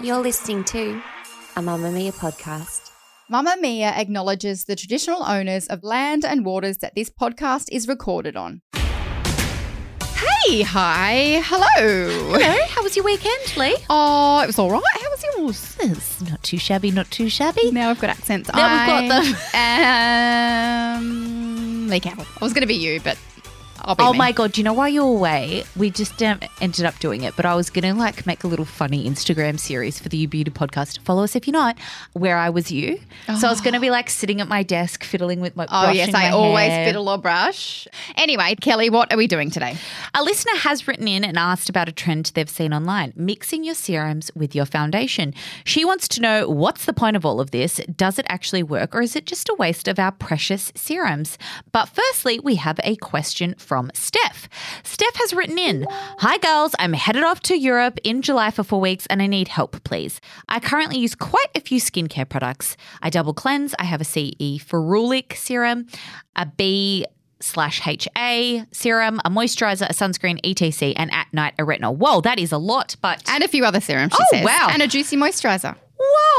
You're listening to a Mamamia podcast. Mamamia acknowledges the traditional owners of land and waters that this podcast is recorded on. Hey, hi, hello. Hello, how was your weekend, Leigh? Oh, it was all right. How was yours? It's not too shabby, not too shabby. Now I've got accents. Now we've got them. Um, Leigh Campbell. I was going to be you, but I'll be Oh me. my god! Do you know why you're away? We just um, ended up doing it, but I was gonna like make a little funny Instagram series for the You Beauty podcast. Follow us if you're not. Where I was you, so I was gonna be like sitting at my desk fiddling with my. Oh yes, I always hair. fiddle or brush. Anyway, Kelly, what are we doing today? A listener has written in and asked about a trend they've seen online mixing your serums with your foundation. She wants to know what's the point of all of this? Does it actually work or is it just a waste of our precious serums? But firstly, we have a question from Steph. Steph has written in Hi, girls. I'm headed off to Europe in July for four weeks and I need help, please. I currently use quite a few skincare products. I double cleanse, I have a CE ferulic serum, a B slash HA serum, a moisturizer, a sunscreen, ETC, and at night a retinol. Whoa, that is a lot, but And a few other serums, she Oh, says. wow. And a juicy moisturizer.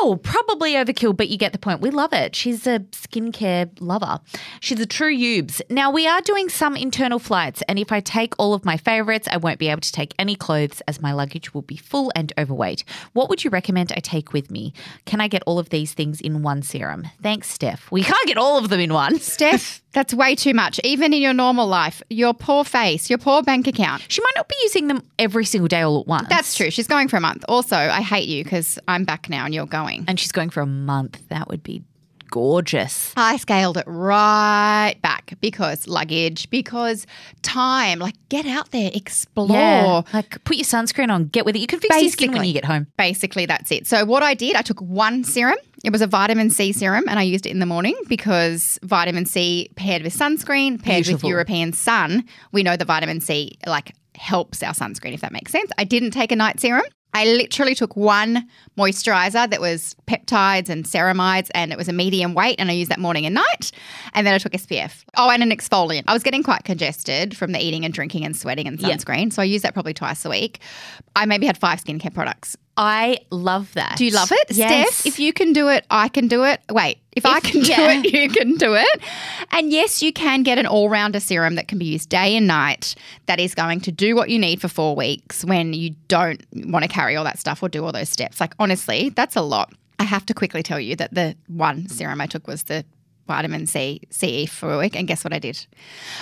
Whoa, probably overkill, but you get the point. We love it. She's a skincare lover. She's a true Ubes. Now, we are doing some internal flights, and if I take all of my favorites, I won't be able to take any clothes as my luggage will be full and overweight. What would you recommend I take with me? Can I get all of these things in one serum? Thanks, Steph. We can't get all of them in one. Steph, that's way too much. Even in your normal life, your poor face, your poor bank account. She might not be using them every single day all at once. That's true. She's going for a month. Also, I hate you because I'm back now and you're going. And she's going for a month. That would be gorgeous. I scaled it right back because luggage, because time. Like, get out there, explore. Like put your sunscreen on, get with it. You can fix your skin when Basically. you get home. Basically, that's it. So, what I did, I took one serum. It was a vitamin C serum, and I used it in the morning because vitamin C paired with sunscreen, paired Beautiful. with European sun, we know the vitamin C like helps our sunscreen, if that makes sense. I didn't take a night serum. I literally took one moisturizer that was peptides and ceramides, and it was a medium weight, and I used that morning and night. And then I took SPF. Oh, and an exfoliant. I was getting quite congested from the eating and drinking and sweating and Yeah. sunscreen, so I used that probably twice a week. I maybe had five skincare products. I love that. Do you love it? Yes. Steph, if you can do it, I can do it. Wait, if, I If- can yeah. do it, you can do it. And yes, you can get an all rounder serum that can be used day and night that is going to do what you need for four weeks when you don't want to carry all that stuff or do all those steps. Like, honestly, that's a lot. I have to quickly tell you that the one serum I took was the vitamin C CE Ferulic, and guess what I did?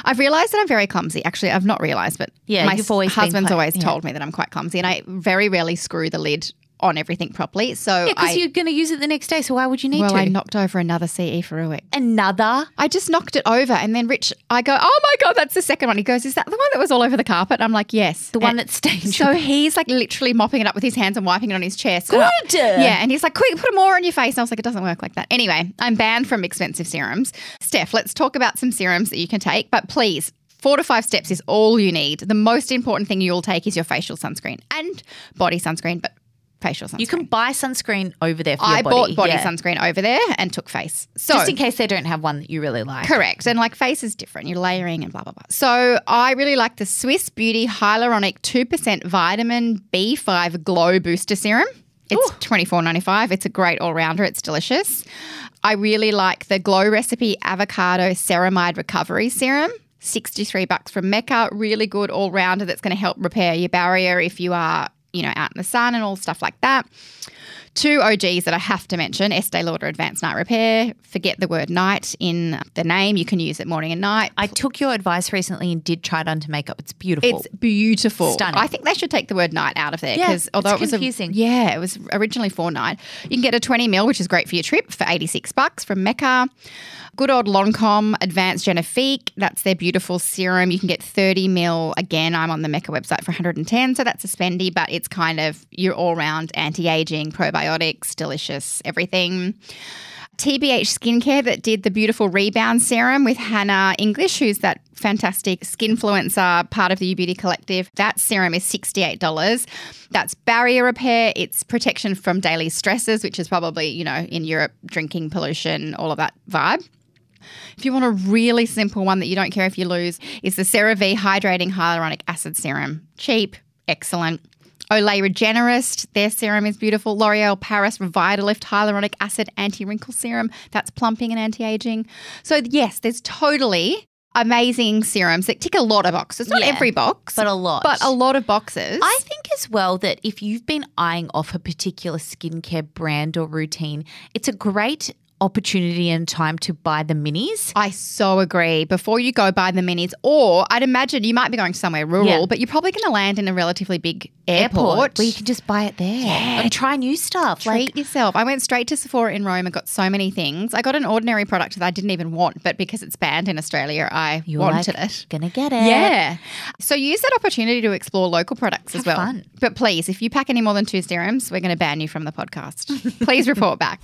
I've realised that I'm very clumsy. Actually, I've not realised, but Yeah, my always husband's quite- always yeah. told me that I'm quite clumsy, and I very rarely screw the lid on everything properly. So Yeah, because you're going to use it the next day. So why would you need well, to? I knocked over another CE Ferulic. Another. I just knocked it over, and then Rich, I go, oh my god, that's the second one. He goes, is that the one that was all over the carpet? I'm like, yes, The one And that stained So he's like literally mopping it up with his hands and wiping it on his chest. And I- Good. Yeah, and he's like, quick, put more on your face. And I was like, it doesn't work like that. Anyway, I'm banned from expensive serums. Steph, let's talk about some serums that you can take, but please. Four to five steps is all you need. The most important thing you'll take is your facial sunscreen and body sunscreen, but facial sunscreen. You can buy sunscreen over there for your I body. bought body yeah. sunscreen over there and took face. So Just in case they don't have one that you really like. Correct. And like face is different. You're layering and blah, blah, blah. So I really like the Swisse Beauty Hyaluronic 2% Vitamin B5 Glow Booster Serum. It's twenty four ninety five. It's a great all rounder. It's delicious. I really like the Glow Recipe Avocado Ceramide Recovery Serum. 63 bucks from Mecca. Really good all rounder that's going to help repair your barrier if you are you know, out in the sun and all stuff like that. Two OGs that I have to mention Estee Lauder Advanced Night Repair. Forget the word night in the name. You can use it morning and night. I took your advice recently and did try it onto makeup. It's beautiful. It's beautiful. Stunning. I think they should take the word night out of there Yeah, because although it's it was confusing. A, yeah, it was originally for night. You can get a 20 mil, which is great for your trip, for 86 bucks from Mecca. Good old Lancome Advanced Genifique. That's their beautiful serum. You can get 30 mil. Again, I'm on the Mecca website for 110, so that's a spendy, but it's kind of your all round anti aging, probiotics, delicious, everything. TBH Skincare that did the beautiful rebound serum with Hannah English, who's that fantastic skinfluencer part of the You Beauty Collective. That serum is $68. That's barrier repair, it's protection from daily stresses, which is probably, you know, in Europe, drinking, pollution, all of that vibe. If you want a really simple one that you don't care if you lose, is the CeraVe Hydrating Hyaluronic Acid Serum. Cheap, excellent. Olay Regenerist, their serum is beautiful. L'Oreal Paris Revitalift Hyaluronic Acid Anti Wrinkle Serum, that's plumping and anti aging. So, yes, there's totally amazing serums that tick a lot of boxes. Not Yeah, every box, but a lot. But a lot of boxes. I think as well that if you've been eyeing off a particular skincare brand or routine, it's a great opportunity and time to buy the minis. I so agree. Before you go buy the minis, or I'd imagine you might be going somewhere rural, Yeah. but you're probably going to land in a relatively big airport. where you can just buy it there and try new stuff. Treat Like yourself. I went straight to Sephora in Rome and got so many things. I got an ordinary product that I didn't even want, but because it's banned in Australia, I wanted like, it. Gonna get it. Yeah. So use that opportunity to explore local products as well. fun. But please, if you pack any more than two serums, we're going to ban you from the podcast. please report back.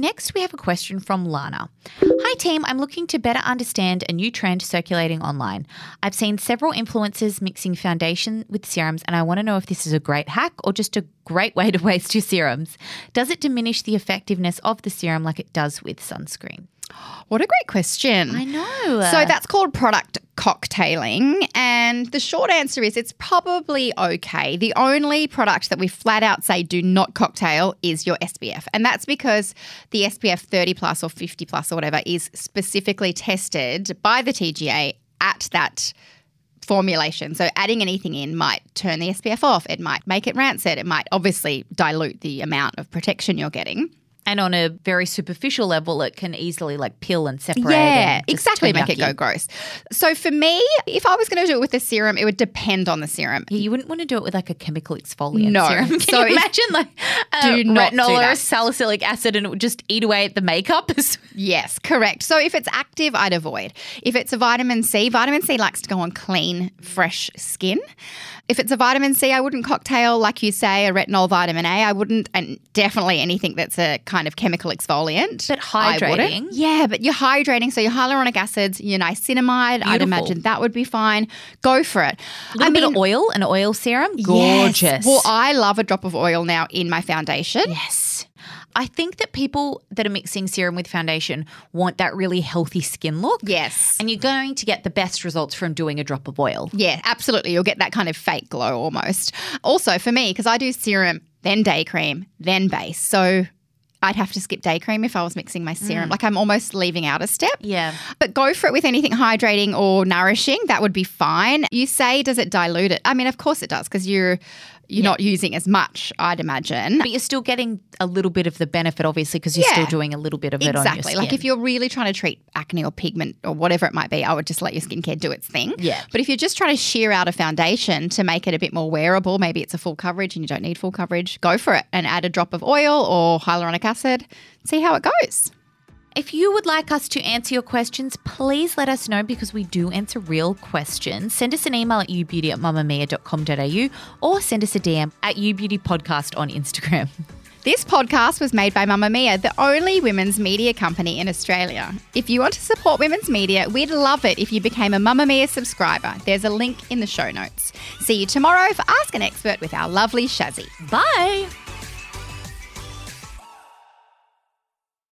Next, we have a question from Lana. Hi, team. I'm looking to better understand a new trend circulating online. I've seen several influencers mixing foundation with serums, and I want to know if this is a great hack or just a great way to waste your serums. Does it diminish the effectiveness of the serum like it does with sunscreen? What a great question. I know. So that's called product cocktailing. And the short answer is it's probably okay. The only product that we flat out say do not cocktail is your SPF. And that's because the SPF 30 plus or 50 plus or whatever is specifically tested by the TGA at that formulation. So adding anything in might turn the SPF off. It might make it rancid. It might obviously dilute the amount of protection you're getting. And on a very superficial level, it can easily like peel and separate. Yeah, and exactly. Make it go gross. So for me, if I was going to do it with a serum, it would depend on the serum. Yeah, you wouldn't want to do it with like a chemical exfoliant No. serum. Can So you imagine like a Do not retinol do or salicylic acid and it would just eat away at the makeup? Yes, correct. So if it's active, I'd avoid. If it's a vitamin C, vitamin C likes to go on clean, fresh skin. If it's a vitamin C, I wouldn't cocktail, like you say, a retinol vitamin A. I wouldn't, and definitely anything that's a kind of chemical exfoliant. But hydrating? Yeah, but you're hydrating. So your hyaluronic acids, your niacinamide, I'd imagine that would be fine. Go for it. A little bit of oil, an oil serum, Yes. gorgeous. Well, I love a drop of oil now in my foundation. yes. I think that people that are mixing serum with foundation want that really healthy skin look. Yes. And you're going to get the best results from doing a drop of oil. Yeah, absolutely. You'll get that kind of fake glow almost. Also, for me, because I do serum, then day cream, then base. So I'd have to skip day cream if I was mixing my serum. Mm. Like I'm almost leaving out a step. Yeah. But go for it with anything hydrating or nourishing. That would be fine. You say, does it dilute it? I mean, of course it does because you're you're not using as much, I'd imagine. But you're still getting a little bit of the benefit, obviously, because you're Yeah. still doing a little bit of it on your Exactly. Like if you're really trying to treat acne or pigment or whatever it might be, I would just let your skincare do its thing. Yeah. But if you're just trying to shear out a foundation to make it a bit more wearable, maybe it's a full coverage and you don't need full coverage, go for it and add a drop of oil or hyaluronic acid. See how it goes. If you would like us to answer your questions, please let us know because we do answer real questions. Send us an email at youbeauty at mamamia.com.au or send us a DM at youbeautypodcast on Instagram. This podcast was made by Mamamia, the only women's media company in Australia. If you want to support women's media, we'd love it if you became a Mamamia subscriber. There's a link in the show notes. See you tomorrow for Ask an Expert with our lovely Shazzy. Bye.